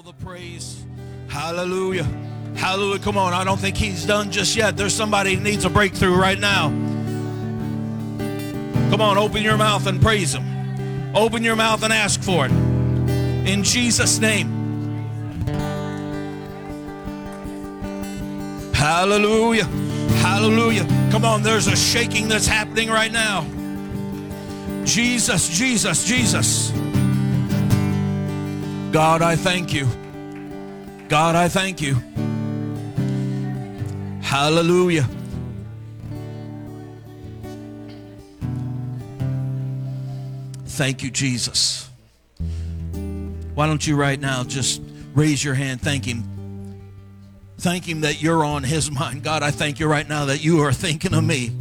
all the praise. Hallelujah. Hallelujah. Come on. I don't think he's done just yet. There's somebody who needs a breakthrough right now. Come on, open your mouth and praise him. Open your mouth and ask for it. In Jesus' name. Hallelujah. Hallelujah. Come on, there's a shaking that's happening right now. Jesus, Jesus, Jesus. God, I thank you. God, I thank you. Hallelujah. Thank you, Jesus. Why don't you right now just raise your hand, thank Him. Thank Him that you're on His mind. God, I thank you right now that you are thinking of me.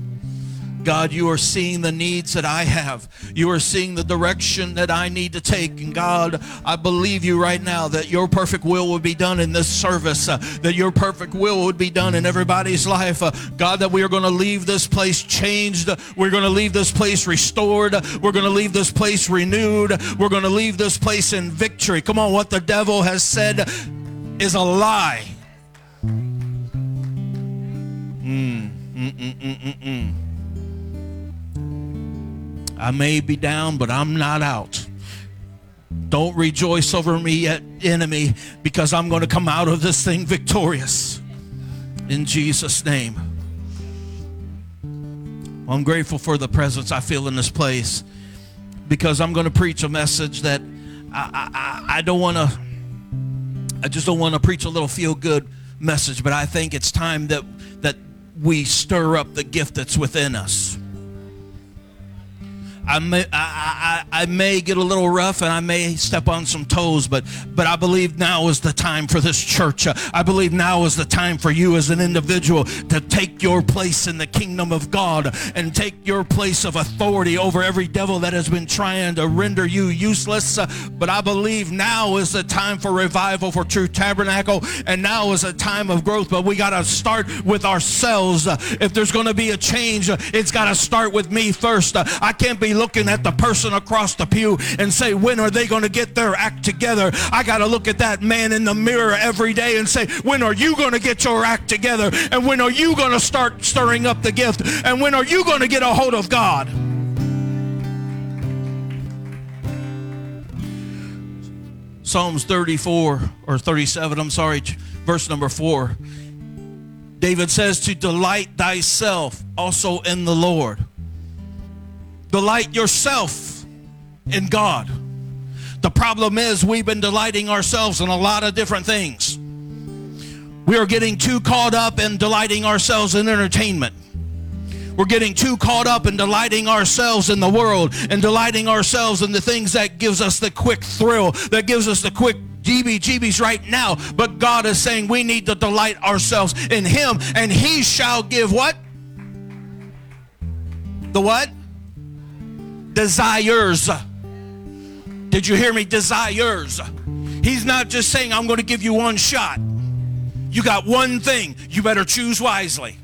God, you are seeing the needs that I have. You are seeing the direction that I need to take. And God, I believe you right now that your perfect will would be done in this service, uh, that your perfect will would be done in everybody's life. Uh, God, that we are going to leave this place changed. We're going to leave this place restored. We're going to leave this place renewed. We're going to leave this place in victory. Come on, what the devil has said is a lie. Mm, mm, mm, mm, mm, mm. I may be down, but I'm not out. Don't rejoice over me yet, enemy, because I'm going to come out of this thing victorious. In Jesus' name. I'm grateful for the presence I feel in this place because I'm going to preach a message that I, I, I don't want to, I just don't want to preach a little feel good message, but I think it's time that, that we stir up the gift that's within us. I may, I, I, I, may get a little rough and I may step on some toes, but, but I believe now is the time for this church. Uh, I believe now is the time for you as an individual to take your place in the kingdom of God and take your place of authority over every devil that has been trying to render you useless. Uh, but I believe now is the time for revival for True Tabernacle, and now is a time of growth. But we got to start with ourselves. Uh, if there's going to be a change, it's got to start with me first. I can't be looking at the person across the pew and say, when are they going to get their act together? I got to look at that man in the mirror every day and say, when are you going to get your act together? And when are you going to start stirring up the gift? And when are you going to get a hold of God? Psalms 34 or 37, I'm sorry, verse number 4. David says to delight thyself also in the Lord Delight yourself in God. The problem is we've been delighting ourselves in a lot of different things. We are getting too caught up in delighting ourselves in entertainment. We're getting too caught up in delighting ourselves in the world and delighting ourselves in the things that gives us the quick thrill, that gives us the quick GBGBs right now. But God is saying we need to delight ourselves in Him, and He shall give what? The what? Desires. Did you hear me? Desires. He's not just saying, I'm going to give you one shot. You got one thing. You better choose wisely.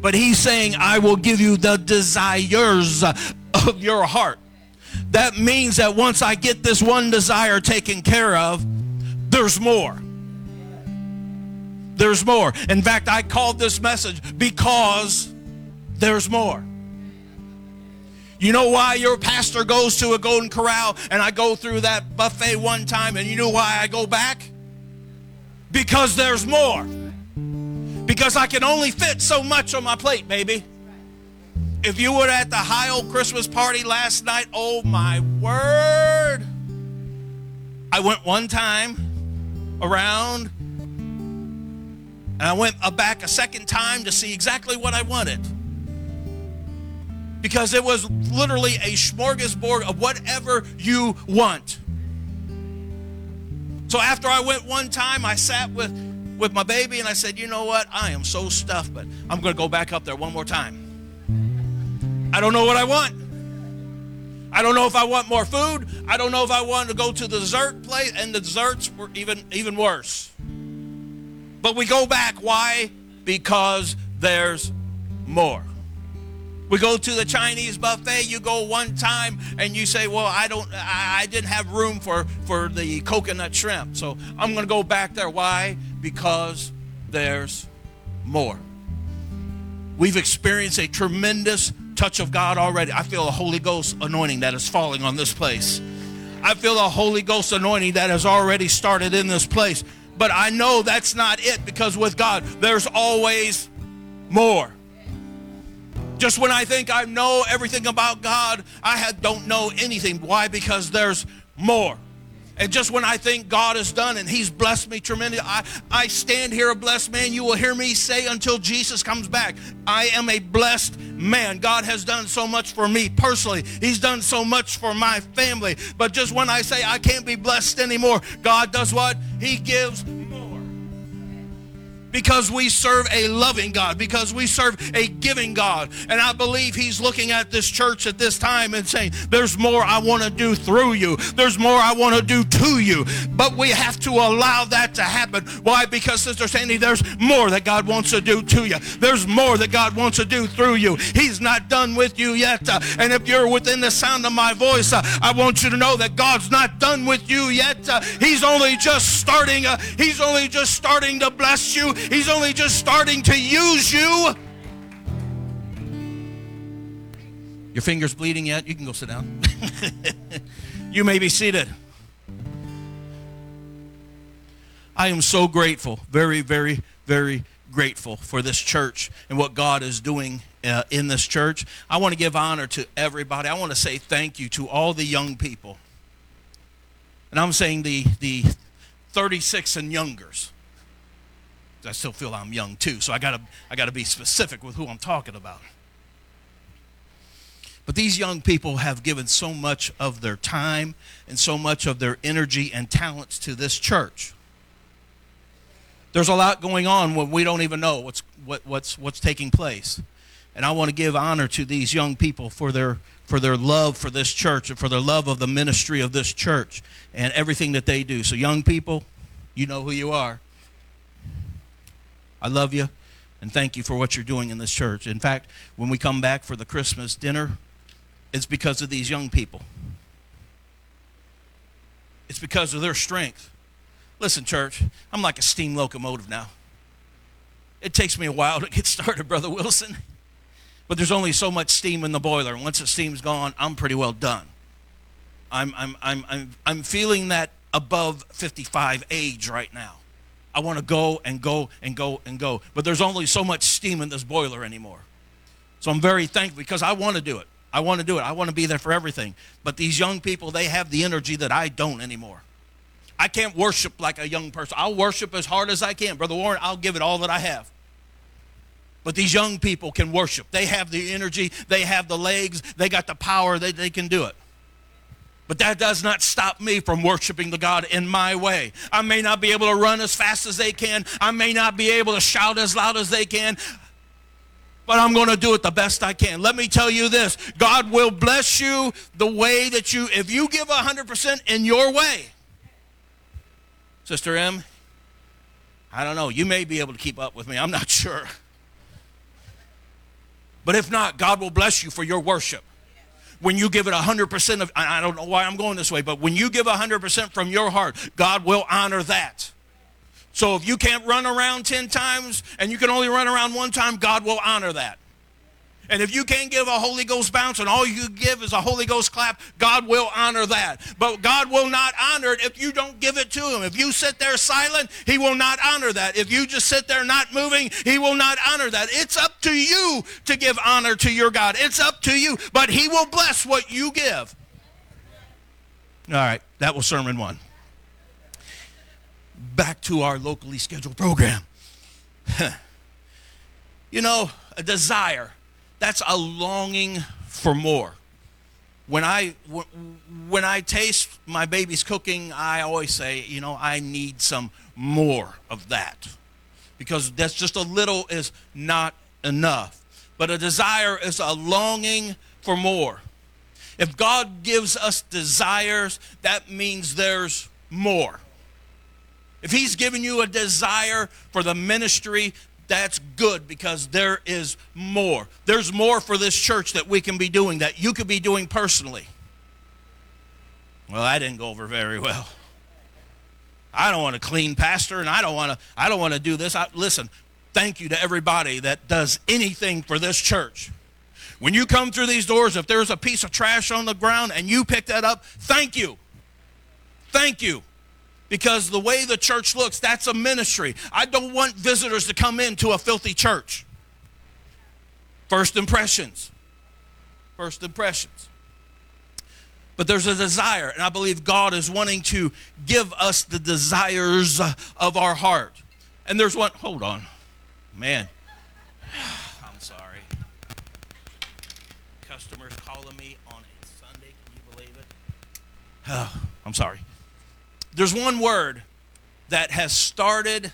But he's saying, I will give you the desires of your heart. That means that once I get this one desire taken care of, there's more. There's more. In fact, I called this message because there's more. You know why your pastor goes to a Golden Corral and I go through that buffet one time and you know why I go back? Because there's more. Because I can only fit so much on my plate, baby. If you were at the high old Christmas party last night, oh my word. I went one time around and I went back a second time to see exactly what I wanted because it was literally a smorgasbord of whatever you want. So after I went one time, I sat with, with my baby and I said, You know what? I am so stuffed, but I'm going to go back up there one more time. I don't know what I want. I don't know if I want more food. I don't know if I want to go to the dessert place, and the desserts were even, even worse. But we go back. Why? Because there's more. We go to the Chinese buffet. You go one time and you say, "Well, I don't, I, I didn't have room for for the coconut shrimp, so I'm going to go back there." Why? Because there's more. We've experienced a tremendous touch of God already. I feel a Holy Ghost anointing that is falling on this place. I feel a Holy Ghost anointing that has already started in this place. But I know that's not it because with God, there's always more. Just when I think I know everything about God, I don't know anything. Why? Because there's more. And just when I think God is done and He's blessed me tremendously, I, I stand here a blessed man. You will hear me say until Jesus comes back, I am a blessed man. God has done so much for me personally, He's done so much for my family. But just when I say I can't be blessed anymore, God does what? He gives because we serve a loving God, because we serve a giving God. And I believe He's looking at this church at this time and saying, There's more I want to do through you, there's more I want to do to you. But we have to allow that to happen. Why? Because, Sister Sandy, there's more that God wants to do to you, there's more that God wants to do through you. He's not done with you yet. Uh, and if you're within the sound of my voice, uh, I want you to know that God's not done with you yet. Uh, he's only just starting, He's only just starting to bless you. He's only just starting to use you. Your fingers bleeding yet? You can go sit down. you may be seated. I am so grateful, very, very, very grateful for this church and what God is doing uh, in this church. I want to give honor to everybody. I want to say thank you to all the young people. And I'm saying the, the 36 and youngers. I still feel I'm young too, so I gotta I gotta be specific with who I'm talking about. But these young people have given so much of their time and so much of their energy and talents to this church. There's a lot going on when we don't even know what's what, what's what's taking place. And I want to give honor to these young people for their for their love for this church and for their love of the ministry of this church and everything that they do. So young people, you know who you are. I love you and thank you for what you're doing in this church. In fact, when we come back for the Christmas dinner, it's because of these young people. It's because of their strength. Listen, church, I'm like a steam locomotive now. It takes me a while to get started, Brother Wilson. But there's only so much steam in the boiler. And once the steam's gone, I'm pretty well done. I'm, I'm, I'm, I'm, I'm feeling that above 55 age right now. I want to go and go and go and go. But there's only so much steam in this boiler anymore. So I'm very thankful because I want to do it. I want to do it. I want to be there for everything. But these young people, they have the energy that I don't anymore. I can't worship like a young person. I'll worship as hard as I can. Brother Warren, I'll give it all that I have. But these young people can worship. They have the energy, they have the legs, they got the power, they, they can do it. But that does not stop me from worshiping the God in my way. I may not be able to run as fast as they can. I may not be able to shout as loud as they can. But I'm going to do it the best I can. Let me tell you this God will bless you the way that you, if you give 100% in your way. Sister M, I don't know. You may be able to keep up with me. I'm not sure. But if not, God will bless you for your worship when you give it 100% of, I don't know why I'm going this way, but when you give 100% from your heart, God will honor that. So if you can't run around 10 times and you can only run around one time, God will honor that. And if you can't give a Holy Ghost bounce and all you give is a Holy Ghost clap, God will honor that. But God will not honor it if you don't give it to Him. If you sit there silent, He will not honor that. If you just sit there not moving, He will not honor that. It's up to you to give honor to your God. It's up to you. But He will bless what you give. All right, that was sermon one. Back to our locally scheduled program. you know, a desire that's a longing for more. When I when I taste my baby's cooking, I always say, you know, I need some more of that. Because that's just a little is not enough. But a desire is a longing for more. If God gives us desires, that means there's more. If He's given you a desire for the ministry, that's good because there is more. There's more for this church that we can be doing, that you could be doing personally. Well, that didn't go over very well. I don't want to clean pastor and I don't want to I don't want to do this. I, listen, thank you to everybody that does anything for this church. When you come through these doors, if there's a piece of trash on the ground and you pick that up, thank you. Thank you. Because the way the church looks, that's a ministry. I don't want visitors to come into a filthy church. First impressions. First impressions. But there's a desire, and I believe God is wanting to give us the desires of our heart. And there's one, hold on, man. I'm sorry. Customers calling me on a Sunday, can you believe it? Oh, I'm sorry. There's one word that has started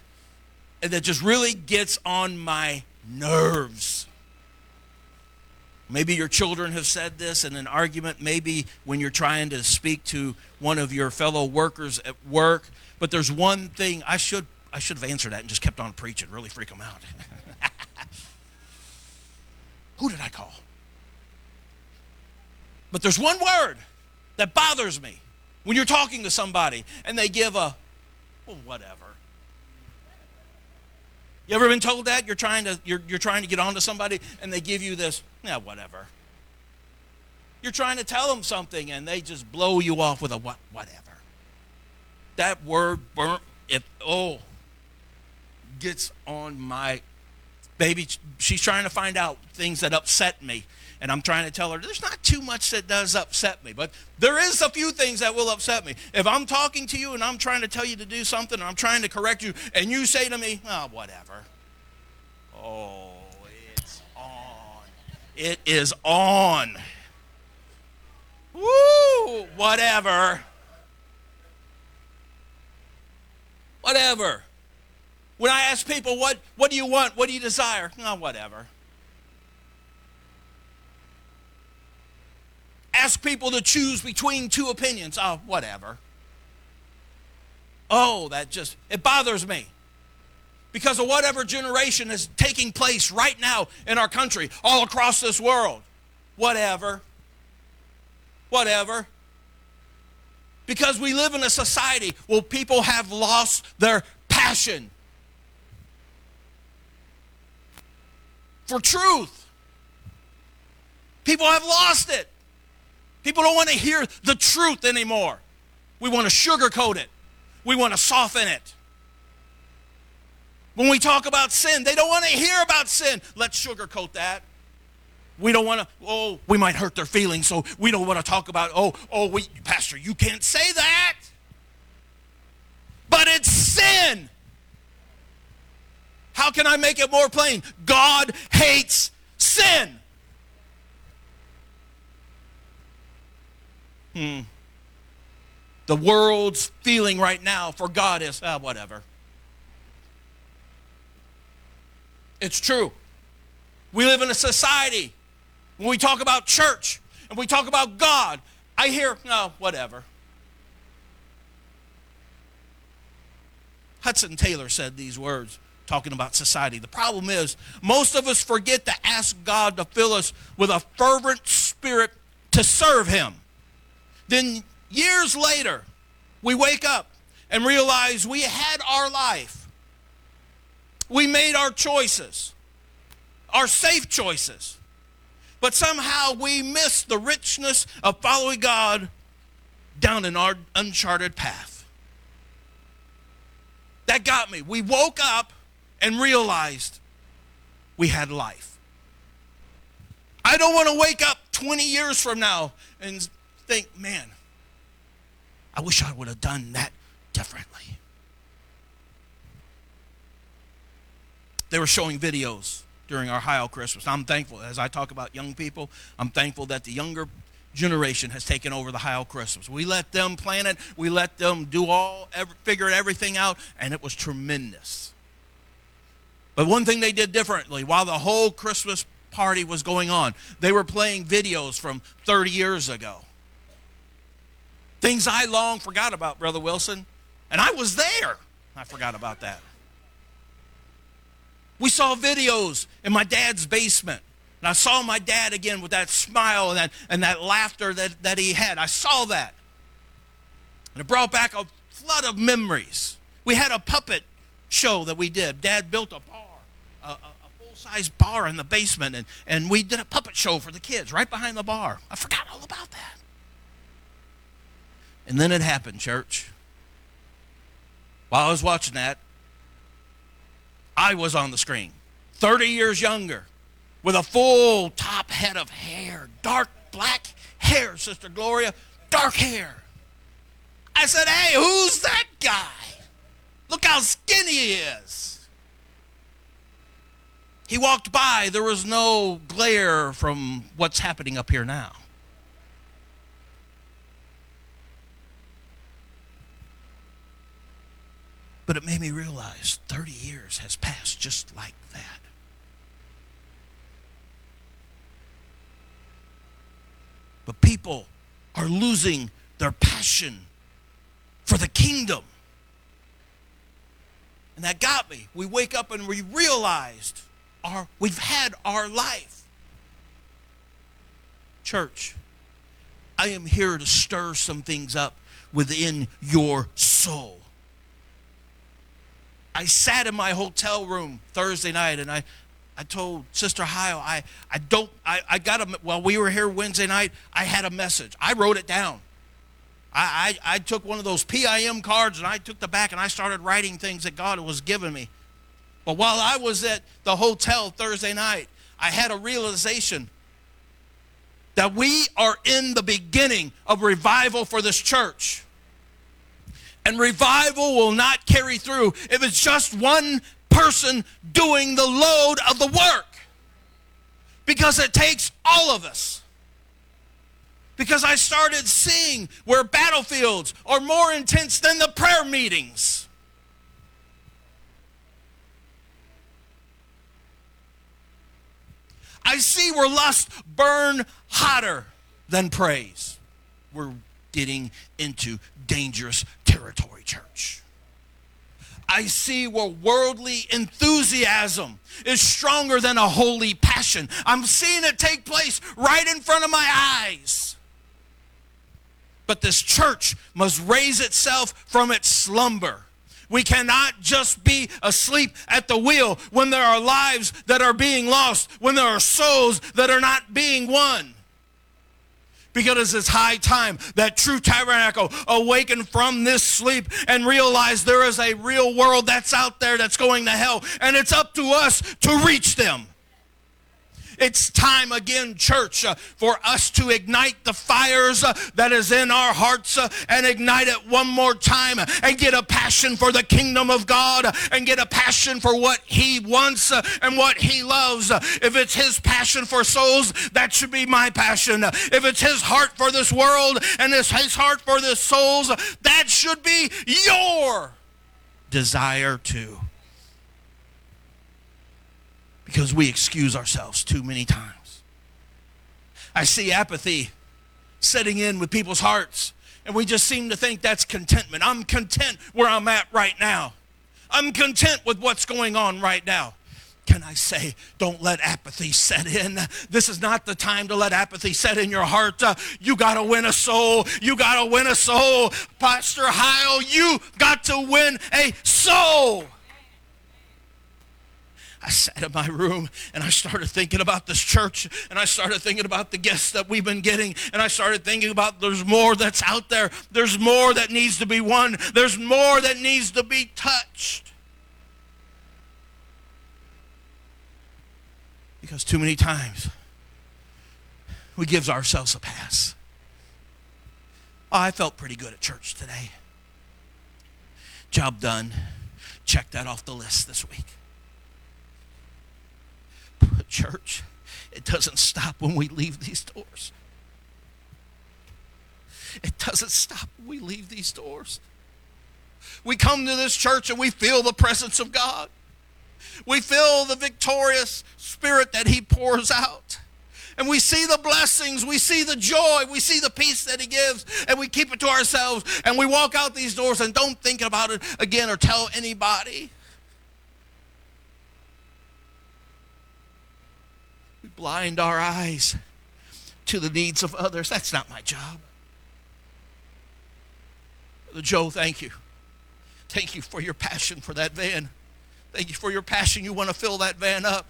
that just really gets on my nerves. Maybe your children have said this in an argument, maybe when you're trying to speak to one of your fellow workers at work. But there's one thing I should I should have answered that and just kept on preaching, really freak them out. Who did I call? But there's one word that bothers me when you're talking to somebody and they give a, well, whatever. You ever been told that you're trying to you're, you're trying to get on to somebody and they give you this yeah, whatever. You're trying to tell them something and they just blow you off with a what, whatever. That word burnt, if, oh, gets on my baby. She's trying to find out things that upset me. And I'm trying to tell her there's not too much that does upset me, but there is a few things that will upset me. If I'm talking to you and I'm trying to tell you to do something and I'm trying to correct you, and you say to me, oh, whatever. Oh, it is on. It is on. Woo! Whatever. Whatever. When I ask people, what, what do you want? What do you desire? Oh, whatever. Ask people to choose between two opinions. Oh, whatever. Oh, that just, it bothers me because of whatever generation is taking place right now in our country, all across this world. Whatever. Whatever. Because we live in a society where people have lost their passion for truth. People have lost it. People don't want to hear the truth anymore. We want to sugarcoat it, we want to soften it. When we talk about sin, they don't want to hear about sin. Let's sugarcoat that. We don't want to, oh, we might hurt their feelings, so we don't want to talk about, oh, oh, we, Pastor, you can't say that. But it's sin. How can I make it more plain? God hates sin. Hmm. The world's feeling right now for God is, ah, whatever. It's true. We live in a society. When we talk about church and we talk about God, I hear, no, whatever. Hudson Taylor said these words talking about society. The problem is, most of us forget to ask God to fill us with a fervent spirit to serve Him. Then, years later, we wake up and realize we had our life we made our choices, our safe choices. But somehow we missed the richness of following God down an uncharted path. That got me. We woke up and realized we had life. I don't want to wake up 20 years from now and think, man, I wish I would have done that differently. They were showing videos during our Ohio Christmas. I'm thankful, as I talk about young people, I'm thankful that the younger generation has taken over the Ohio Christmas. We let them plan it, we let them do all, every, figure everything out, and it was tremendous. But one thing they did differently, while the whole Christmas party was going on, they were playing videos from 30 years ago. Things I long forgot about, Brother Wilson, and I was there. I forgot about that. We saw videos in my dad's basement. And I saw my dad again with that smile and that, and that laughter that, that he had. I saw that. And it brought back a flood of memories. We had a puppet show that we did. Dad built a bar, a, a, a full size bar in the basement, and, and we did a puppet show for the kids right behind the bar. I forgot all about that. And then it happened, church. While I was watching that, I was on the screen, 30 years younger, with a full top head of hair, dark black hair, Sister Gloria, dark hair. I said, Hey, who's that guy? Look how skinny he is. He walked by. There was no glare from what's happening up here now. But it made me realize 30 years has passed just like that. But people are losing their passion for the kingdom. And that got me. We wake up and we realized our we've had our life. Church, I am here to stir some things up within your soul. I sat in my hotel room Thursday night and I, I told Sister Heil, I, I don't, I, I got a, while we were here Wednesday night, I had a message. I wrote it down. I, I, I took one of those PIM cards and I took the back and I started writing things that God was giving me. But while I was at the hotel Thursday night, I had a realization that we are in the beginning of revival for this church. And revival will not carry through if it's just one person doing the load of the work. Because it takes all of us. Because I started seeing where battlefields are more intense than the prayer meetings. I see where lust burn hotter than praise. We're getting into dangerous territory, church. I see where worldly enthusiasm is stronger than a holy passion. I'm seeing it take place right in front of my eyes. But this church must raise itself from its slumber. We cannot just be asleep at the wheel when there are lives that are being lost, when there are souls that are not being won because it's high time that true tabernacle awaken from this sleep and realize there is a real world that's out there that's going to hell. And it's up to us to reach them it's time again, church, uh, for us to ignite the fires uh, that is in our hearts uh, and ignite it one more time and get a passion for the kingdom of God and get a passion for what He wants and what He loves. If it's His passion for souls, that should be my passion. If it's His heart for this world and it's His heart for the souls, that should be your desire too because we excuse ourselves too many times. I see apathy setting in with people's hearts, and we just seem to think that's contentment. I'm content where I'm at right now. I'm content with what's going on right now. Can I say, don't let apathy set in? This is not the time to let apathy set in your heart. Uh, you got to win a soul. You got to win a soul. Pastor Heil, you got to win a soul. I sat in my room and I started thinking about this church and I started thinking about the guests that we've been getting and I started thinking about there's more that's out there. There's more that needs to be won. There's more that needs to be touched. Because too many times we give ourselves a pass. Oh, I felt pretty good at church today. Job done. Check that off the list this week. Church, it doesn't stop when we leave these doors. It doesn't stop when we leave these doors. We come to this church and we feel the presence of God. We feel the victorious spirit that He pours out. And we see the blessings, we see the joy, we see the peace that He gives, and we keep it to ourselves. And we walk out these doors and don't think about it again or tell anybody. Blind our eyes to the needs of others. That's not my job. Brother Joe, thank you. Thank you for your passion for that van. Thank you for your passion. You want to fill that van up.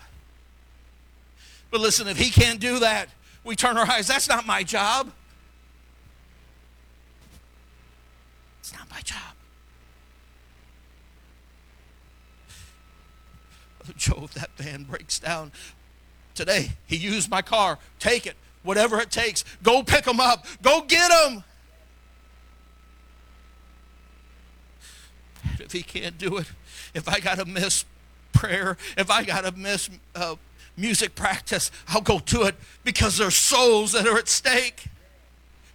But listen, if he can't do that, we turn our eyes. That's not my job. It's not my job. Brother Joe, if that van breaks down today, he used my car. Take it, whatever it takes. Go pick them up. Go get them. If he can't do it, if I got to miss prayer, if I got to miss uh, music practice, I'll go to it because there's souls that are at stake.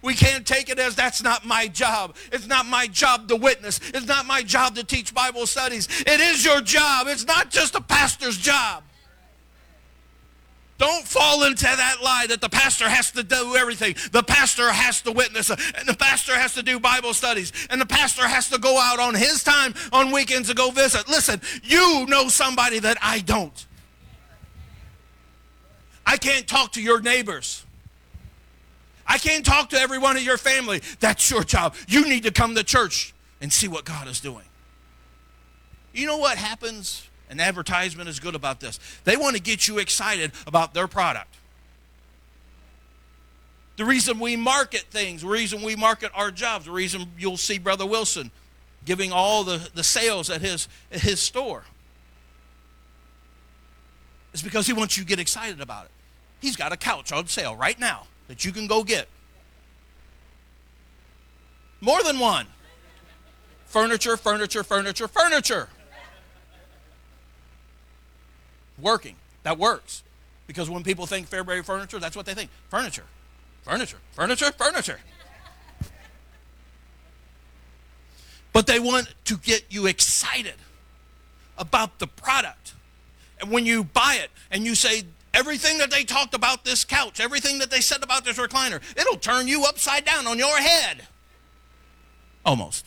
We can't take it as that's not my job. It's not my job to witness. It's not my job to teach Bible studies. It is your job. It's not just a pastor's job. Don't fall into that lie that the pastor has to do everything. The pastor has to witness, and the pastor has to do Bible studies, and the pastor has to go out on his time on weekends to go visit. Listen, you know somebody that I don't. I can't talk to your neighbors. I can't talk to everyone in your family. That's your job. You need to come to church and see what God is doing. You know what happens? An advertisement is good about this. They want to get you excited about their product. The reason we market things, the reason we market our jobs, the reason you'll see Brother Wilson giving all the, the sales at his, at his store is because he wants you to get excited about it. He's got a couch on sale right now that you can go get. More than one. Furniture, furniture, furniture, furniture. Working. That works. Because when people think Fairbury furniture, that's what they think. Furniture. Furniture. Furniture. Furniture. But they want to get you excited about the product. And when you buy it and you say, Everything that they talked about this couch, everything that they said about this recliner, it'll turn you upside down on your head. Almost.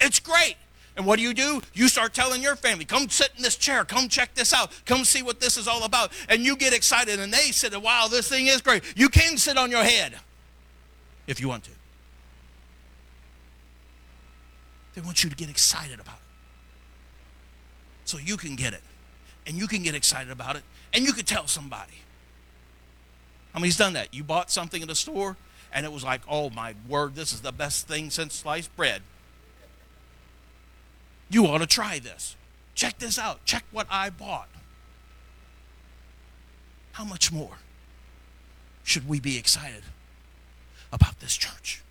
It's great. And what do you do? You start telling your family, come sit in this chair, come check this out, come see what this is all about. And you get excited, and they said, wow, this thing is great. You can sit on your head if you want to. They want you to get excited about it so you can get it and you can get excited about it and you can tell somebody. I mean, he's done that. You bought something in the store and it was like, oh my word, this is the best thing since sliced bread. You ought to try this. Check this out. Check what I bought. How much more should we be excited about this church?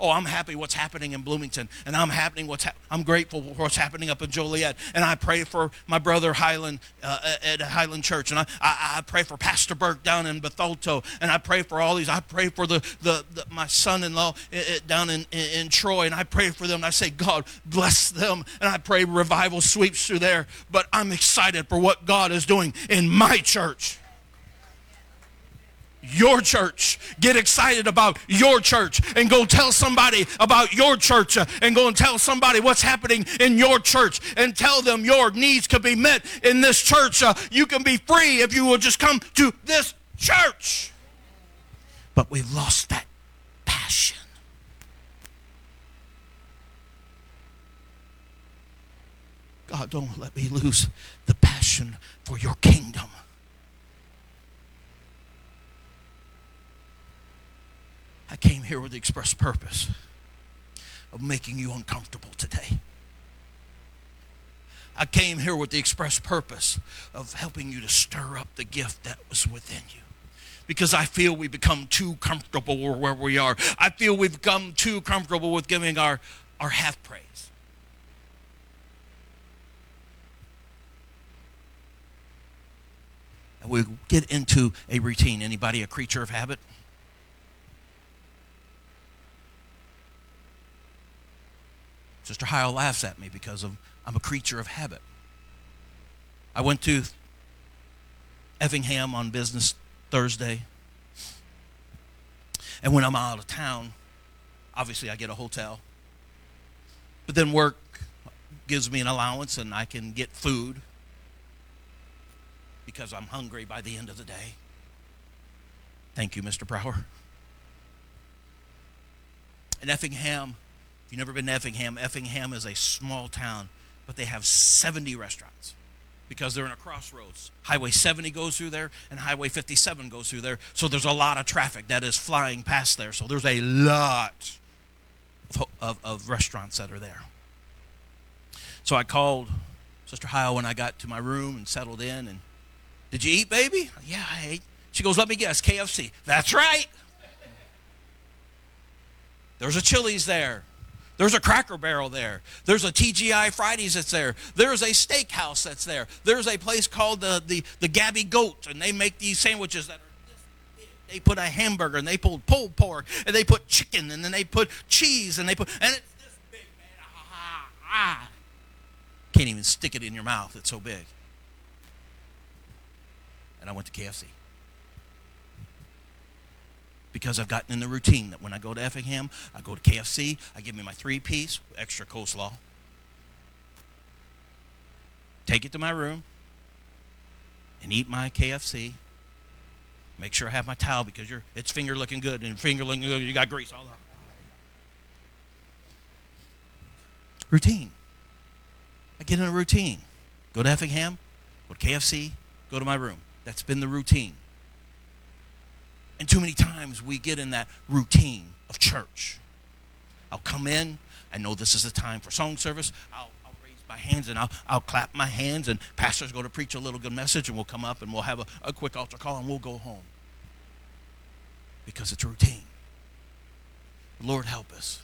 Oh, I'm happy what's happening in Bloomington, and I'm happening what's ha- I'm grateful for what's happening up in Joliet, and I pray for my brother Highland uh, at Highland Church, and I, I, I, pray for Pastor Burke down in Bethalto, and I pray for all these. I pray for the, the, the my son-in-law down in, in, in Troy, and I pray for them. And I say, God bless them, and I pray revival sweeps through there. But I'm excited for what God is doing in my church your church. Get excited about your church and go tell somebody about your church uh, and go and tell somebody what's happening in your church and tell them your needs can be met in this church. Uh, you can be free if you will just come to this church. But we've lost that passion. God, don't let me lose the passion for your kingdom. I came here with the express purpose of making you uncomfortable today. I came here with the express purpose of helping you to stir up the gift that was within you. Because I feel we become too comfortable where we are. I feel we've become too comfortable with giving our, our half praise. And we get into a routine. Anybody a creature of habit? Sister Heil laughs at me because of, I'm a creature of habit. I went to Effingham on business Thursday. And when I'm out of town, obviously I get a hotel. But then work gives me an allowance and I can get food. because I'm hungry by the end of the day. Thank you, Mr. Brower. In Effingham, you've never been to Effingham, Effingham is a small town, but they have 70 restaurants because they're in a crossroads. Highway 70 goes through there, and Highway 57 goes through there. So there's a lot of traffic that is flying past there. So there's a lot of, of, of restaurants that are there. So I called Sister Heil when I got to my room and settled in. And did you eat, baby? Yeah, I ate. She goes, let me guess, KFC. That's right. There's a Chili's there. There's a Cracker Barrel there. There's a TGI Fridays that's there. There's a steakhouse that's there. There's a place called the, the, the Gabby Goat, and they make these sandwiches that are they put a hamburger and they put pulled pork and they put chicken and then they put cheese and they put and it's this big man ah, ah. can't even stick it in your mouth it's so big and i went to kfc because I've gotten in the routine that when I go to Effingham, I go to KFC, I give me my three piece, extra coleslaw, take it to my room, and eat my KFC. Make sure I have my towel because you're, it's finger looking good and finger looking good. You got grease all over. Routine. I get in a routine. Go to Effingham, go to KFC, go to my room. That's been the routine. And too many times we get in that routine of church. I'll come in. I know this is the time for song service. I'll, I'll raise my hands and I'll, I'll clap my hands, and pastor's going to preach a little good message, and we'll come up and we'll have a, a quick altar call and we'll go home. Because it's routine. Lord, help us.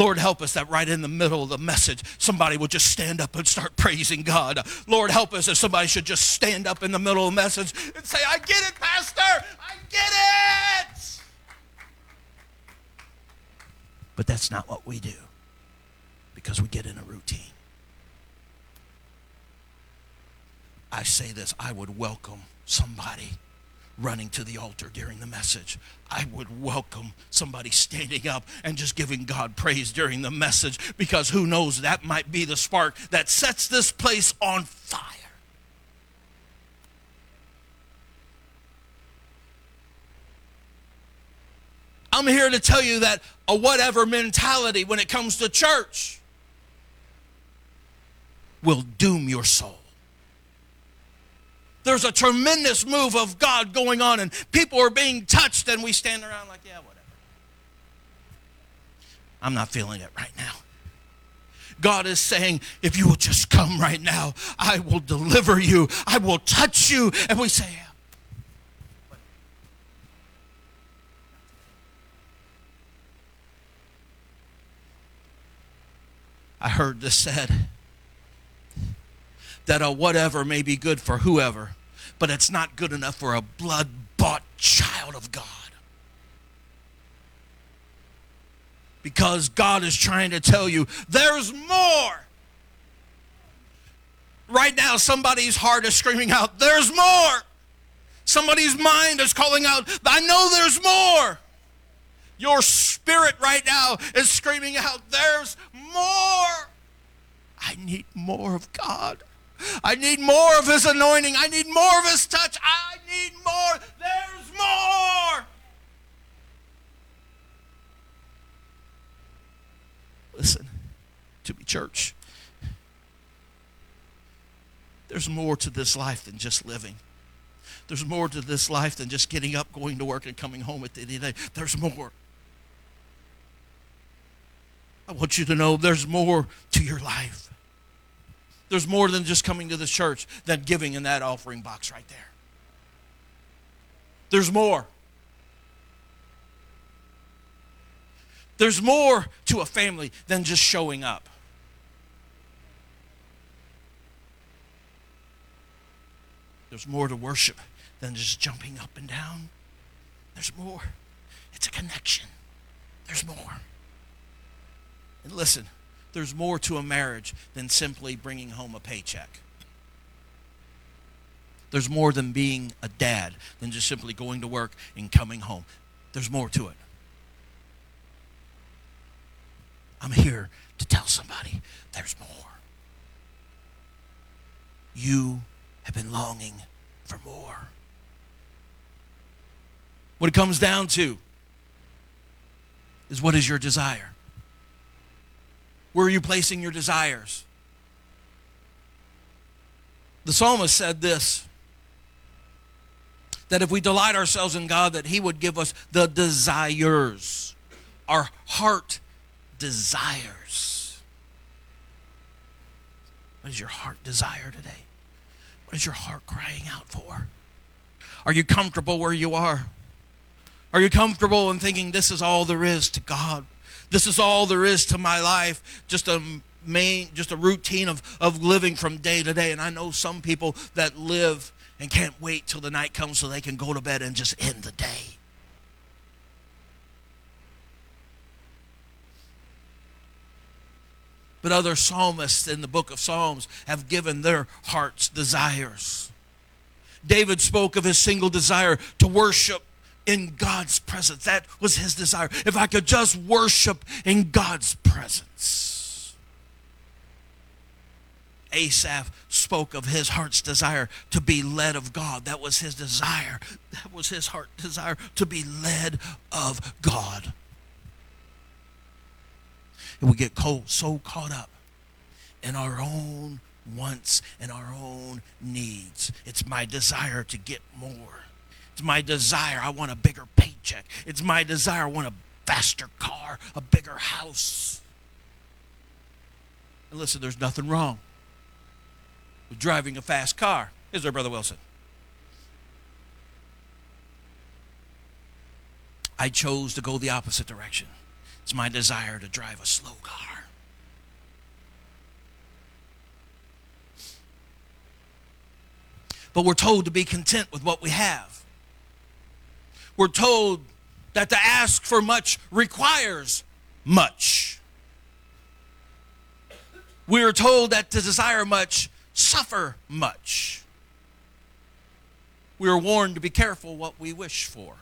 Lord, help us that right in the middle of the message, somebody would just stand up and start praising God. Lord, help us if somebody should just stand up in the middle of the message and say, I get it, Pastor. I get it. But that's not what we do because we get in a routine. I say this I would welcome somebody running to the altar during the message. I would welcome somebody standing up and just giving God praise during the message because who knows, that might be the spark that sets this place on fire. I'm here to tell you that a whatever mentality when it comes to church will doom your soul. There's a tremendous move of God going on, and people are being touched, and we stand around like, yeah, whatever. I'm not feeling it right now. God is saying, if you will just come right now, I will deliver you, I will touch you. And we say, yeah. I heard this said that a whatever may be good for whoever, but it's not good enough for a blood bought child of God. Because God is trying to tell you there's more. Right now, somebody's heart is screaming out, There's more. Somebody's mind is calling out, I know there's more. Your spirit right now is screaming out, There's more. I need more of God. I need more of his anointing. I need more of his touch. I need more. There's more. Listen to me, church. There's more to this life than just living. There's more to this life than just getting up, going to work, and coming home at the end of the day. There's more. I want you to know there's more to your life. There's more than just coming to the church than giving in that offering box right there. There's more. There's more to a family than just showing up. There's more to worship than just jumping up and down. There's more. It's a connection. There's more. And listen, there's more to a marriage than simply bringing home a paycheck. There's more than being a dad than just simply going to work and coming home. There's more to it. I'm here to tell somebody there's more. You have been longing for more. What it comes down to is what is your desire? Where are you placing your desires? The psalmist said this that if we delight ourselves in God, that He would give us the desires. Our heart desires. What does your heart desire today? What is your heart crying out for? Are you comfortable where you are? Are you comfortable in thinking this is all there is to God? This is all there is to my life. Just a main, just a routine of, of living from day to day. And I know some people that live and can't wait till the night comes so they can go to bed and just end the day. But other psalmists in the book of Psalms have given their heart's desires. David spoke of his single desire to worship in God's presence. That was his desire. If I could just worship in God's presence. Asaph spoke of his heart's desire to be led of God. That was his desire. That was his heart desire to be led of God. And we get cold, so caught up in our own wants and our own needs. It's my desire to get more. It's my desire. I want a bigger paycheck. It's my desire. I want a faster car, a bigger house. And listen, there's nothing wrong with driving a fast car. Is there, Brother Wilson? I chose to go the opposite direction. It's my desire to drive a slow car. But we're told to be content with what we have we're told that to ask for much requires much. We are told that to desire much, suffer much. We are warned to be careful what we wish for.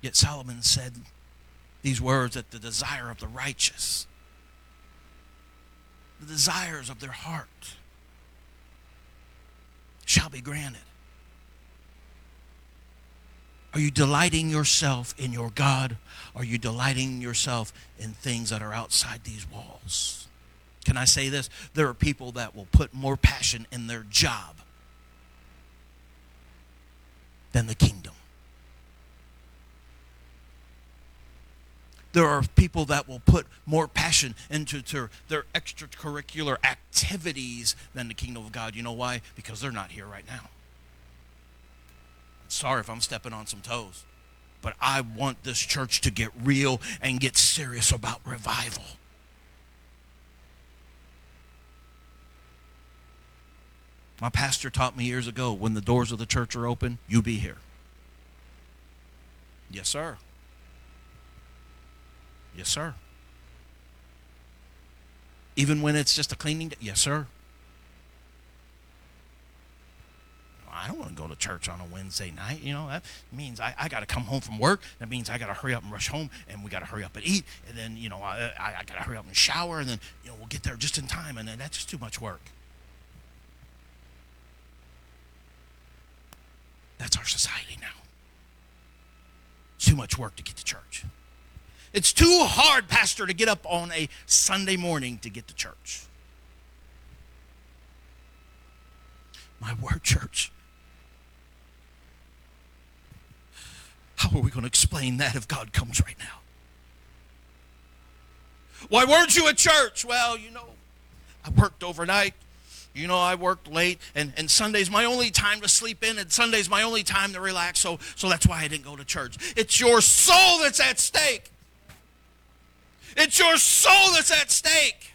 Yet Solomon said these words that the desire of the righteous, the desires of their heart, shall be granted. Are you delighting yourself in your God? Are you delighting yourself in things that are outside these walls? Can I say this? There are people that will put more passion in their job than the kingdom. There are people that will put more passion into their, their extracurricular activities than the kingdom of God. You know why? Because they're not here right now. Sorry if I'm stepping on some toes, but I want this church to get real and get serious about revival. My pastor taught me years ago when the doors of the church are open, you be here. Yes, sir. Yes, sir. Even when it's just a cleaning day? Yes, sir. I don't want to go to church on a Wednesday night. You know, that means I, I got to come home from work. That means I got to hurry up and rush home, and we got to hurry up and eat. And then, you know, I, I, I got to hurry up and shower, and then, you know, we'll get there just in time. And then that's just too much work. That's our society now. It's too much work to get to church. It's too hard, Pastor, to get up on a Sunday morning to get to church. My word, church. How are we going to explain that if God comes right now? Why weren't you at church? Well, you know, I worked overnight. You know, I worked late, and, and Sunday's my only time to sleep in, and Sunday's my only time to relax, so, so that's why I didn't go to church. It's your soul that's at stake. It's your soul that's at stake.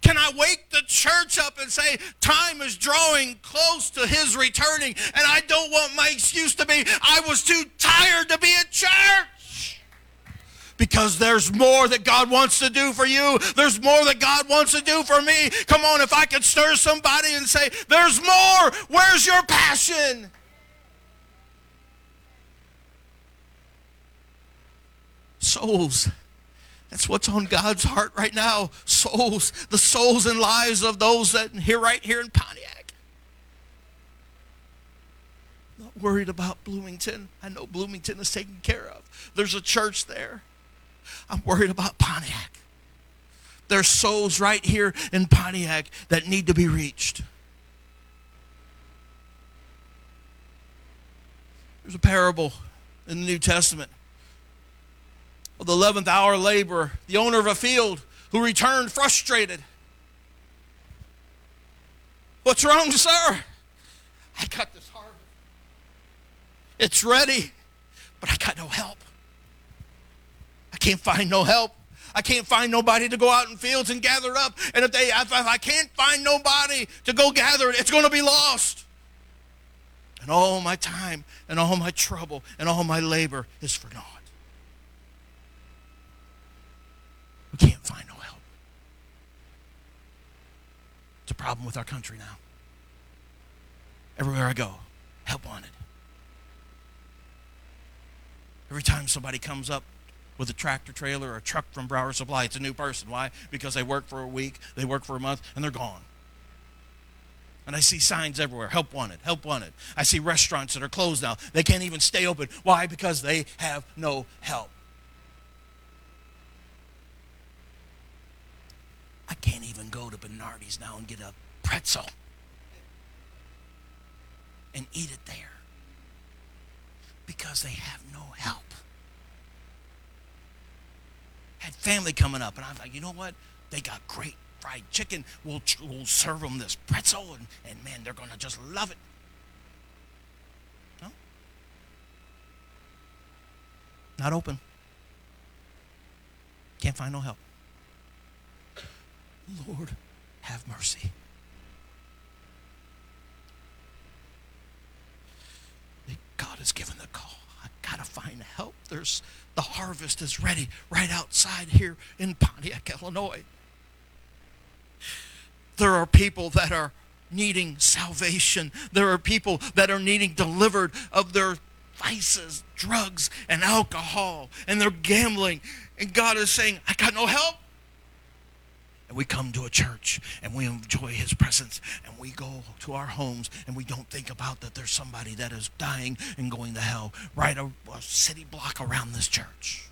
Can I wake the church up and say, time is drawing close to his returning, and I don't want my excuse to be, I was too tired to be at church? Because there's more that God wants to do for you. There's more that God wants to do for me. Come on, if I could stir somebody and say, There's more. Where's your passion? Souls. That's what's on God's heart right now. Souls, the souls and lives of those that here right here in Pontiac. Not worried about Bloomington. I know Bloomington is taken care of. There's a church there. I'm worried about Pontiac. There's souls right here in Pontiac that need to be reached. There's a parable in the New Testament of the 11th hour laborer, the owner of a field, who returned frustrated. What's wrong, sir? I got this harvest. It's ready, but I got no help. I can't find no help. I can't find nobody to go out in fields and gather up. And if they if I can't find nobody to go gather it, it's going to be lost. And all my time and all my trouble and all my labor is for naught. Can't find no help. It's a problem with our country now. Everywhere I go, help wanted. Every time somebody comes up with a tractor trailer or a truck from Brower Supply, it's a new person. Why? Because they work for a week, they work for a month, and they're gone. And I see signs everywhere help wanted, help wanted. I see restaurants that are closed now. They can't even stay open. Why? Because they have no help. I can't even go to Bernardi's now and get a pretzel and eat it there because they have no help. Had family coming up, and I was like, you know what? They got great fried chicken. We'll, we'll serve them this pretzel, and, and man, they're going to just love it. No? Not open. Can't find no help. Lord, have mercy. God has given the call. I gotta find help. There's the harvest is ready right outside here in Pontiac, Illinois. There are people that are needing salvation. There are people that are needing delivered of their vices, drugs, and alcohol, and they're gambling. And God is saying, I got no help and we come to a church and we enjoy his presence and we go to our homes and we don't think about that there's somebody that is dying and going to hell right a, a city block around this church.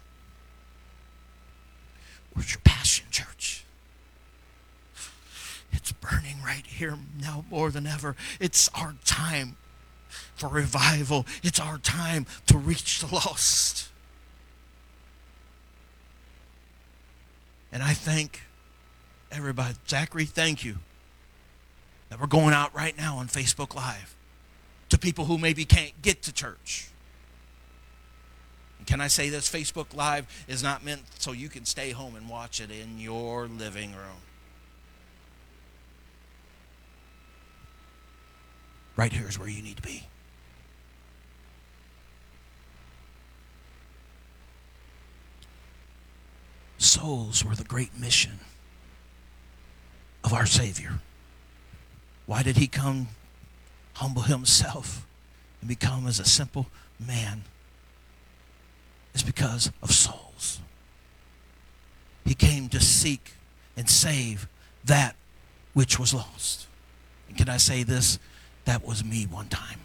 Where's your passion church? It's burning right here now more than ever. It's our time for revival. It's our time to reach the lost. And i thank everybody, Zachary, thank you that we're going out right now on Facebook Live to people who maybe can't get to church. And can I say this? Facebook Live is not meant so you can stay home and watch it in your living room. Right here is where you need to be. Souls were the great mission of our Savior. Why did he come humble himself and become as a simple man? It's because of souls. He came to seek and save that which was lost. And can I say this? That was me one time.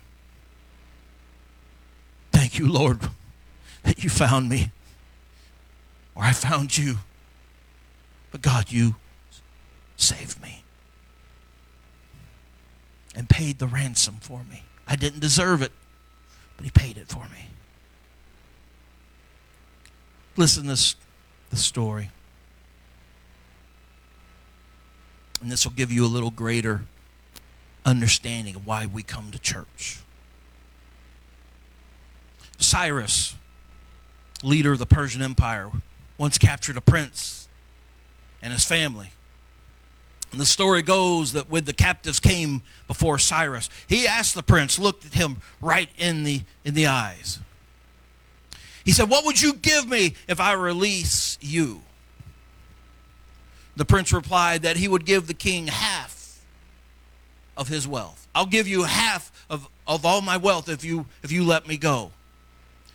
Thank you, Lord, that you found me. Or I found you. But God, you saved me and paid the ransom for me. I didn't deserve it, but he paid it for me. Listen to this the story. And this will give you a little greater understanding of why we come to church. Cyrus, leader of the Persian Empire, once captured a prince and his family. And the story goes that when the captives came before Cyrus, he asked the prince, looked at him right in the, in the eyes. He said, What would you give me if I release you? The prince replied that he would give the king half of his wealth. I'll give you half of, of all my wealth if you, if you let me go.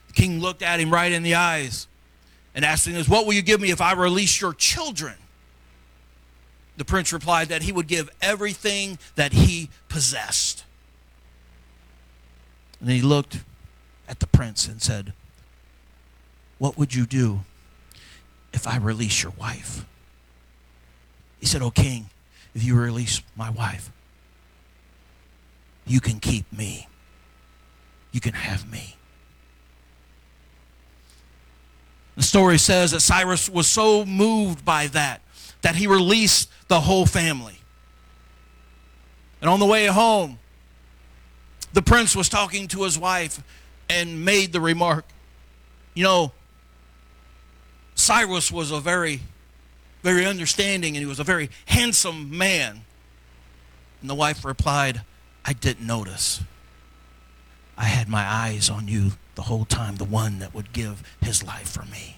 The king looked at him right in the eyes and asking us, What will you give me if I release your children? The prince replied that he would give everything that he possessed. And he looked at the prince and said, What would you do if I release your wife? He said, O king, if you release my wife, you can keep me. You can have me. The story says that Cyrus was so moved by that that he released the whole family. And on the way home, the prince was talking to his wife and made the remark, you know, Cyrus was a very, very understanding and he was a very handsome man. And the wife replied, I didn't notice. I had my eyes on you the whole time, the one that would give his life for me.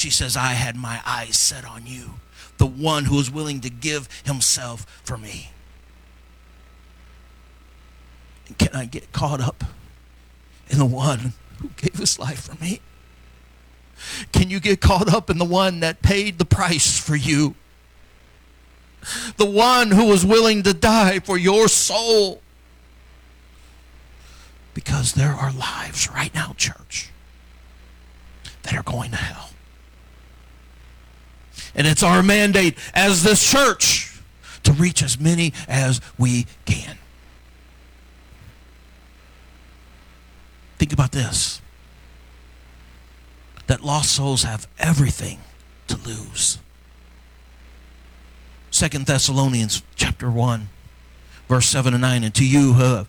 She says, I had my eyes set on you, the one who was willing to give himself for me. And can I get caught up in the one who gave his life for me? Can you get caught up in the one that paid the price for you? The one who was willing to die for your soul? Because there are lives right now, church, that are going to hell. And it's our mandate as this church to reach as many as we can. Think about this that lost souls have everything to lose. Second Thessalonians chapter 1, verse 7 and 9. And to you who,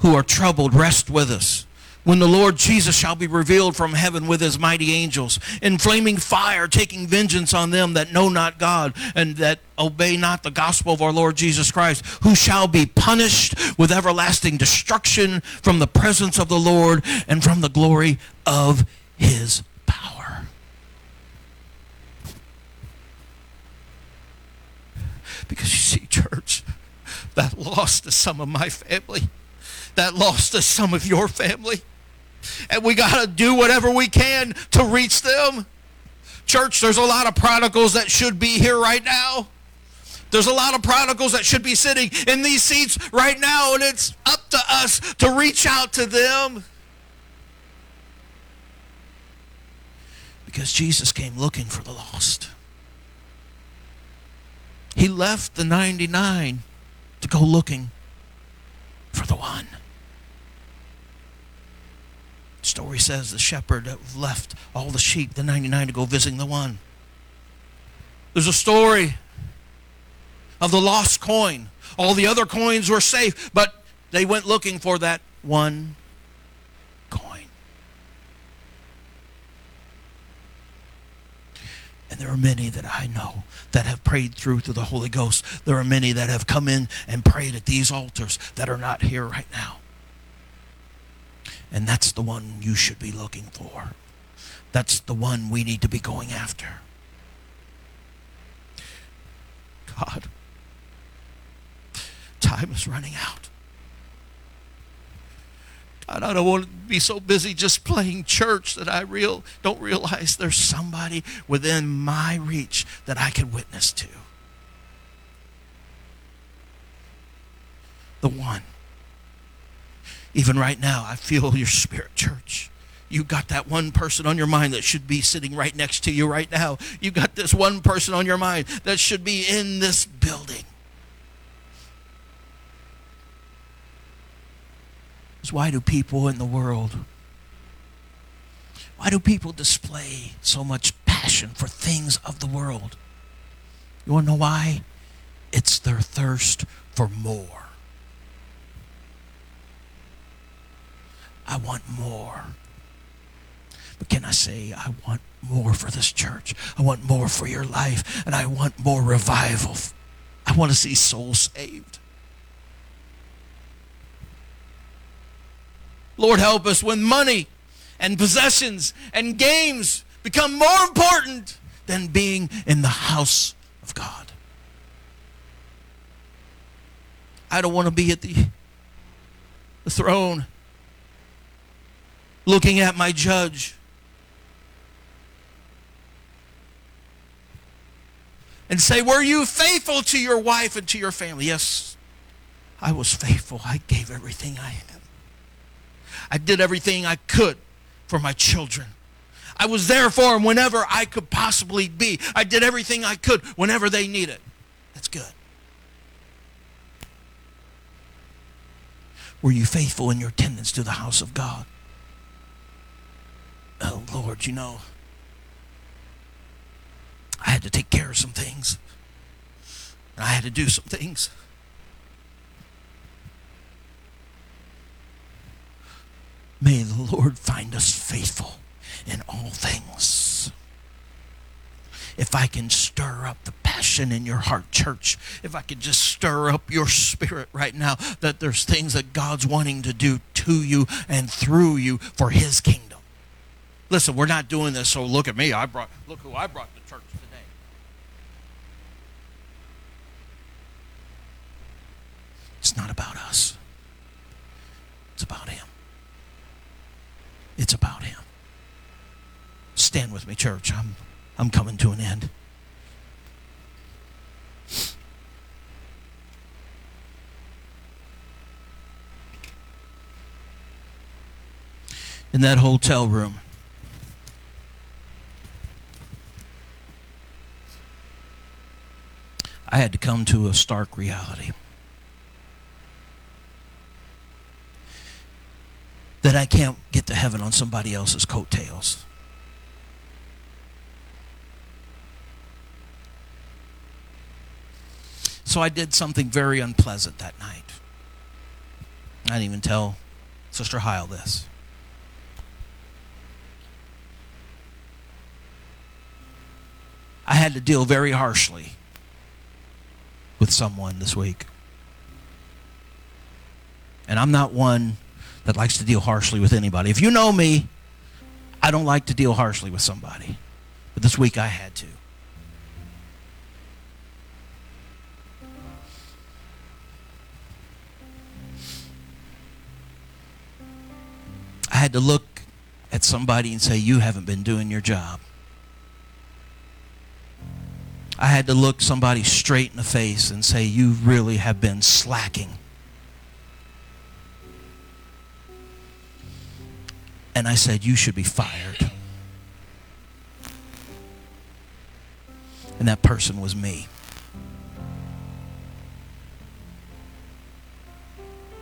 who are troubled, rest with us when the Lord Jesus shall be revealed from heaven with his mighty angels, in flaming fire, taking vengeance on them that know not God and that obey not the gospel of our Lord Jesus Christ, who shall be punished with everlasting destruction from the presence of the Lord and from the glory of his power. Because you see, church, that lost is some of my family. That lost is some of your family and we got to do whatever we can to reach them. Church, there's a lot of prodigals that should be here right now. There's a lot of prodigals that should be sitting in these seats right now, and it's up to us to reach out to them. Because Jesus came looking for the lost. He left the 99 to go looking for the one story says the shepherd left all the sheep, the 99, to go visiting the one. There's a story of the lost coin. All the other coins were safe, but they went looking for that one coin. And there are many that I know that have prayed through to the Holy Ghost. There are many that have come in and prayed at these altars that are not here right now. And that's the one you should be looking for. That's the one we need to be going after. God, time is running out. God, I don't want to be so busy just playing church that I real don't realize there's somebody within my reach that I can witness to. The one even right now, I feel your spirit, church. You got that one person on your mind that should be sitting right next to you right now. You got this one person on your mind that should be in this building. why do people in the world why do people display so much passion for things of the world? You want to know why? It's their thirst for more. I want more. But can I say, I want more for this church? I want more for your life, and I want more revival. I want to see souls saved. Lord, help us when money and possessions and games become more important than being in the house of God. I don't want to be at the, the throne looking at my judge. And say, Were you faithful to your wife and to your family? Yes, I was faithful. I gave everything I had. I did everything I could for my children. I was there for them whenever I could possibly be. I did everything I could whenever they needed. That's good. Were you faithful in your attendance to the house of God? Oh, Lord, you know, I had to take care of some things. I had to do some things. May the Lord find us faithful in all things. If I can stir up the passion in your heart, church, if I can just stir up your spirit right now, that there's things that God's wanting to do to you and through you for His kingdom. Listen, we're not doing this, so look at me. I brought look who I brought to church today. It's not about us. It's about Him. It's about Him. Stand with me, church. I'm, I'm coming to an end. In that hotel room, I had to come to a stark reality. that I can't get to heaven on somebody else's coattails. So I did something very unpleasant that night. I didn't even tell Sister Heil this. I had to deal very harshly with someone this week. And I'm not one that likes to deal harshly with anybody. If you know me, I don't like to deal harshly with somebody. But this week I had to. I had to look at somebody and say, You haven't been doing your job. I had to look somebody straight in the face and say, You really have been slacking. And I said, You should be fired. And that person was me.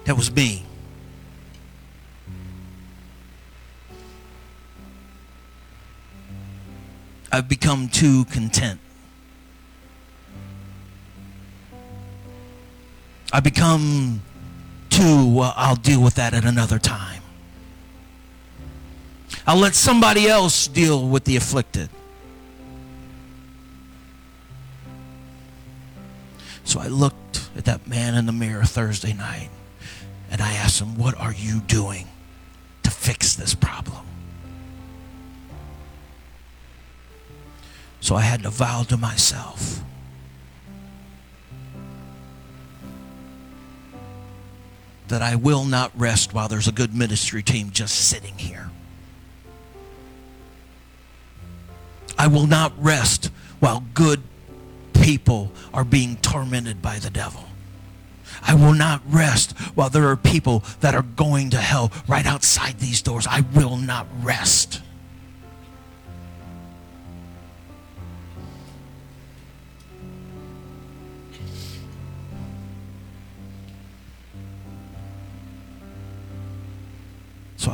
That was me. I've become too content. I become too, well, I'll deal with that at another time. I'll let somebody else deal with the afflicted. So I looked at that man in the mirror Thursday night and I asked him, What are you doing to fix this problem? So I had to vow to myself that I will not rest while there's a good ministry team just sitting here. I will not rest while good people are being tormented by the devil. I will not rest while there are people that are going to hell right outside these doors. I will not rest.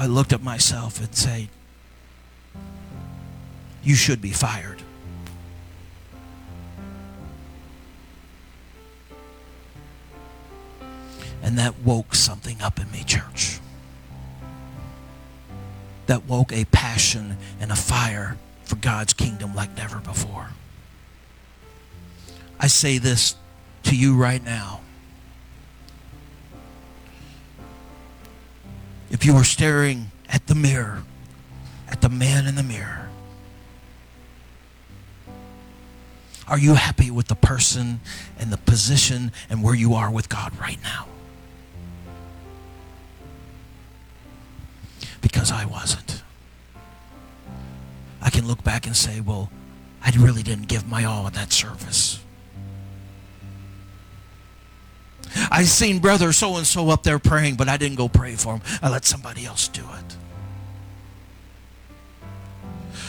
I looked at myself and said, you should be fired. And that woke something up in me, church. That woke a passion and a fire for God's kingdom like never before. I say this to you right now. If you were staring at the mirror, at the man in the mirror, Are you happy with the person and the position and where you are with God right now? Because I wasn't. I can look back and say, well, I really didn't give my all in that service. I seen brother so and so up there praying, but I didn't go pray for him. I let somebody else do it.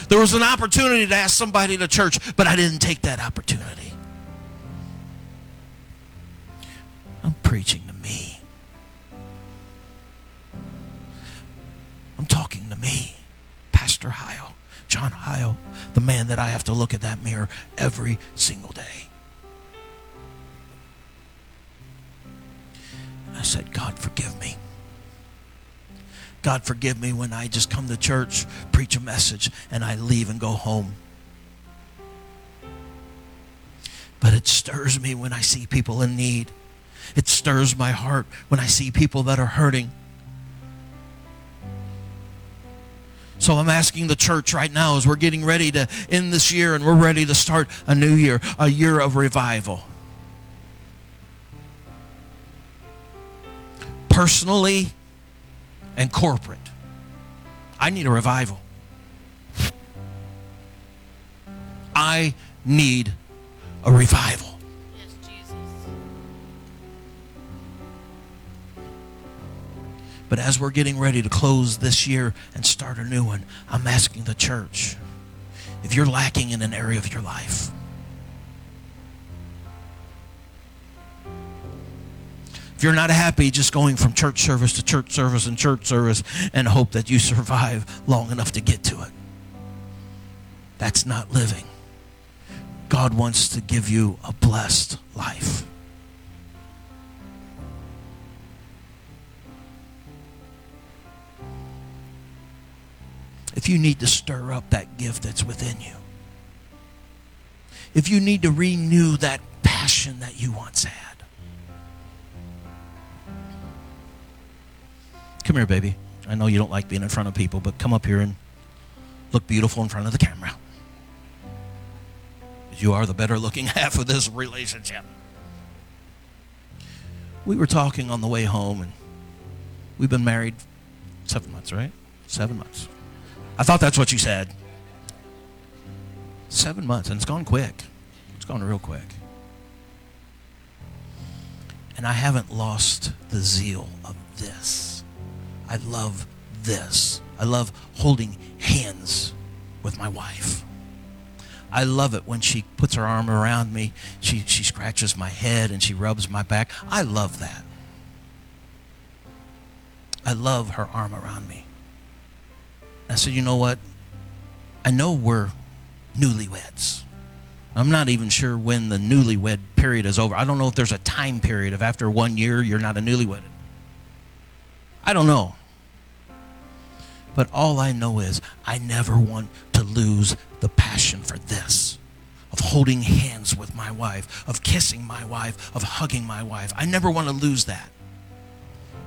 There was an opportunity to ask somebody to church, but I didn't take that opportunity. I'm preaching to me. I'm talking to me, Pastor Heil, John Heil, the man that I have to look at that mirror every single day. I said, God, forgive me. God, forgive me when I just come to church, preach a message, and I leave and go home. But it stirs me when I see people in need. It stirs my heart when I see people that are hurting. So I'm asking the church right now as we're getting ready to end this year and we're ready to start a new year, a year of revival. Personally and corporate. I need a revival. I need a revival. But as we're getting ready to close this year and start a new one, I'm asking the church if you're lacking in an area of your life, if you're not happy just going from church service to church service and church service and hope that you survive long enough to get to it, that's not living. God wants to give you a blessed life. if you need to stir up that gift that's within you, if you need to renew that passion that you once had. Come here, baby. I know you don't like being in front of people, but come up here and look beautiful in front of the camera. You are the better looking half of this relationship. We were talking on the way home, and we've been married seven months, right? Seven months. I thought that's what you said. Seven months, and it's gone quick. It's gone real quick. And I haven't lost the zeal of this. I love this. I love holding hands with my wife. I love it when she puts her arm around me. She, she scratches my head and she rubs my back. I love that. I love her arm around me. I said, you know what? I know we're newlyweds. I'm not even sure when the newlywed period is over. I don't know if there's a time period of after one year you're not a newlywed. I don't know. But all I know is I never want to lose the passion for this of holding hands with my wife, of kissing my wife, of hugging my wife. I never want to lose that.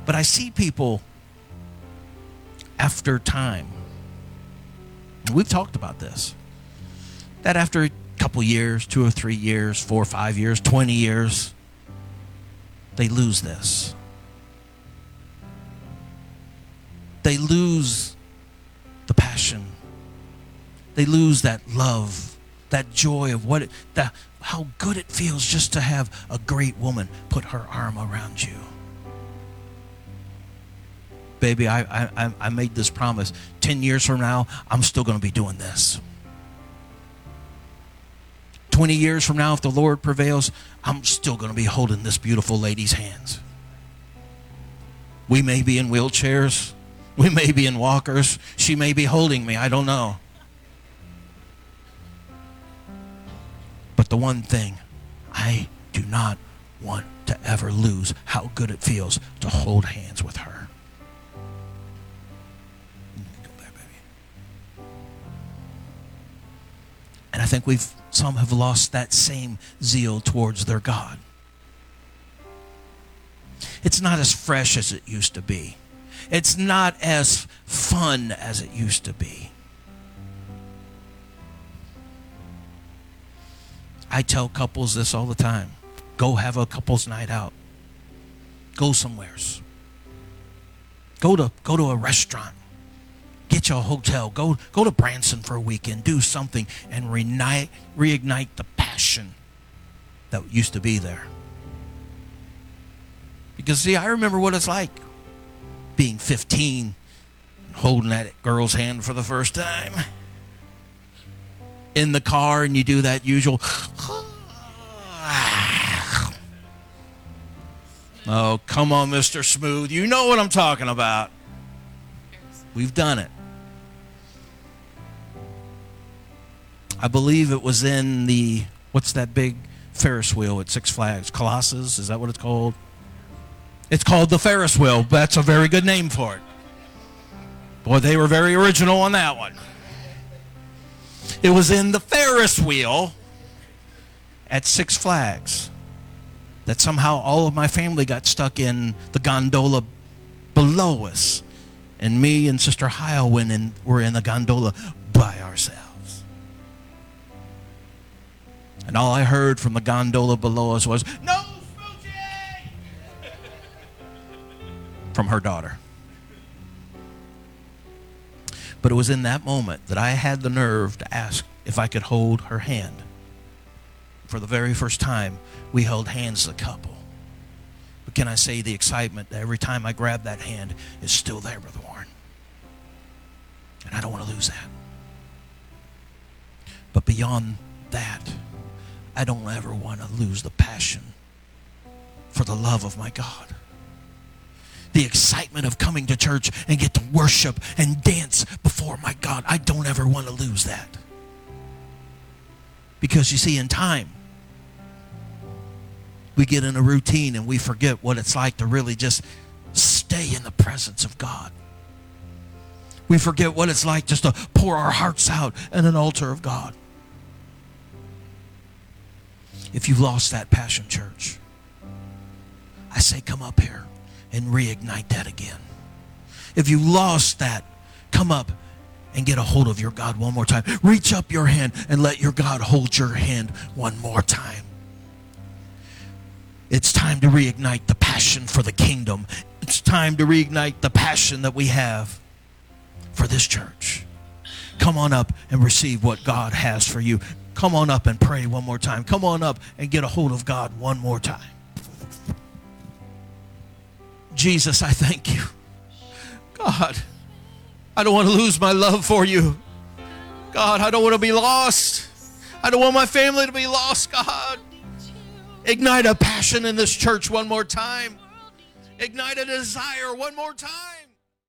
But I see people after time We've talked about this. That after a couple years, two or three years, four or five years, 20 years, they lose this. They lose the passion. They lose that love, that joy of what it, that, how good it feels just to have a great woman put her arm around you baby, I, I, I made this promise. 10 years from now, I'm still going to be doing this. 20 years from now, if the Lord prevails, I'm still going to be holding this beautiful lady's hands. We may be in wheelchairs. We may be in walkers. She may be holding me. I don't know. But the one thing, I do not want to ever lose how good it feels to hold hands with her. And I think we've some have lost that same zeal towards their God. It's not as fresh as it used to be. It's not as fun as it used to be. I tell couples this all the time. Go have a couples night out. Go somewheres. Go to go to a restaurant get you a hotel. Go go to Branson for a weekend. Do something and reignite, reignite the passion that used to be there. Because see, I remember what it's like being 15, holding that girl's hand for the first time in the car, and you do that usual. Oh, come on, Mr. Smooth. You know what I'm talking about. We've done it. I believe it was in the, what's that big Ferris wheel at Six Flags? Colossus? Is that what it's called? It's called the Ferris wheel. That's a very good name for it. Boy, they were very original on that one. It was in the Ferris wheel at Six Flags that somehow all of my family got stuck in the gondola below us. And me and Sister Heil went were in the gondola by ourselves. And all I heard from the gondola below us was, No from her daughter. But it was in that moment that I had the nerve to ask if I could hold her hand. For the very first time, we held hands as a couple. But can I say the excitement that every time I grab that hand is still there, Brother Warren? And I don't want to lose that. But beyond that, I don't ever want to lose the passion for the love of my God. The excitement of coming to church and get to worship and dance before my God. I don't ever want to lose that. Because you see, in time, we get in a routine and we forget what it's like to really just stay in the presence of God. We forget what it's like just to pour our hearts out in an altar of God. If you've lost that passion, church, I say come up here and reignite that again. If you lost that, come up and get a hold of your God one more time. Reach up your hand and let your God hold your hand one more time. It's time to reignite the passion for the kingdom. It's time to reignite the passion that we have for this church. Come on up and receive what God has for you. Come on up and pray one more time. Come on up and get a hold of God one more time. Jesus, I thank you. God, I don't want to lose my love for you. God, I don't want to be lost. I don't want my family to be lost, God. Ignite a passion in this church one more time. Ignite a desire one more time.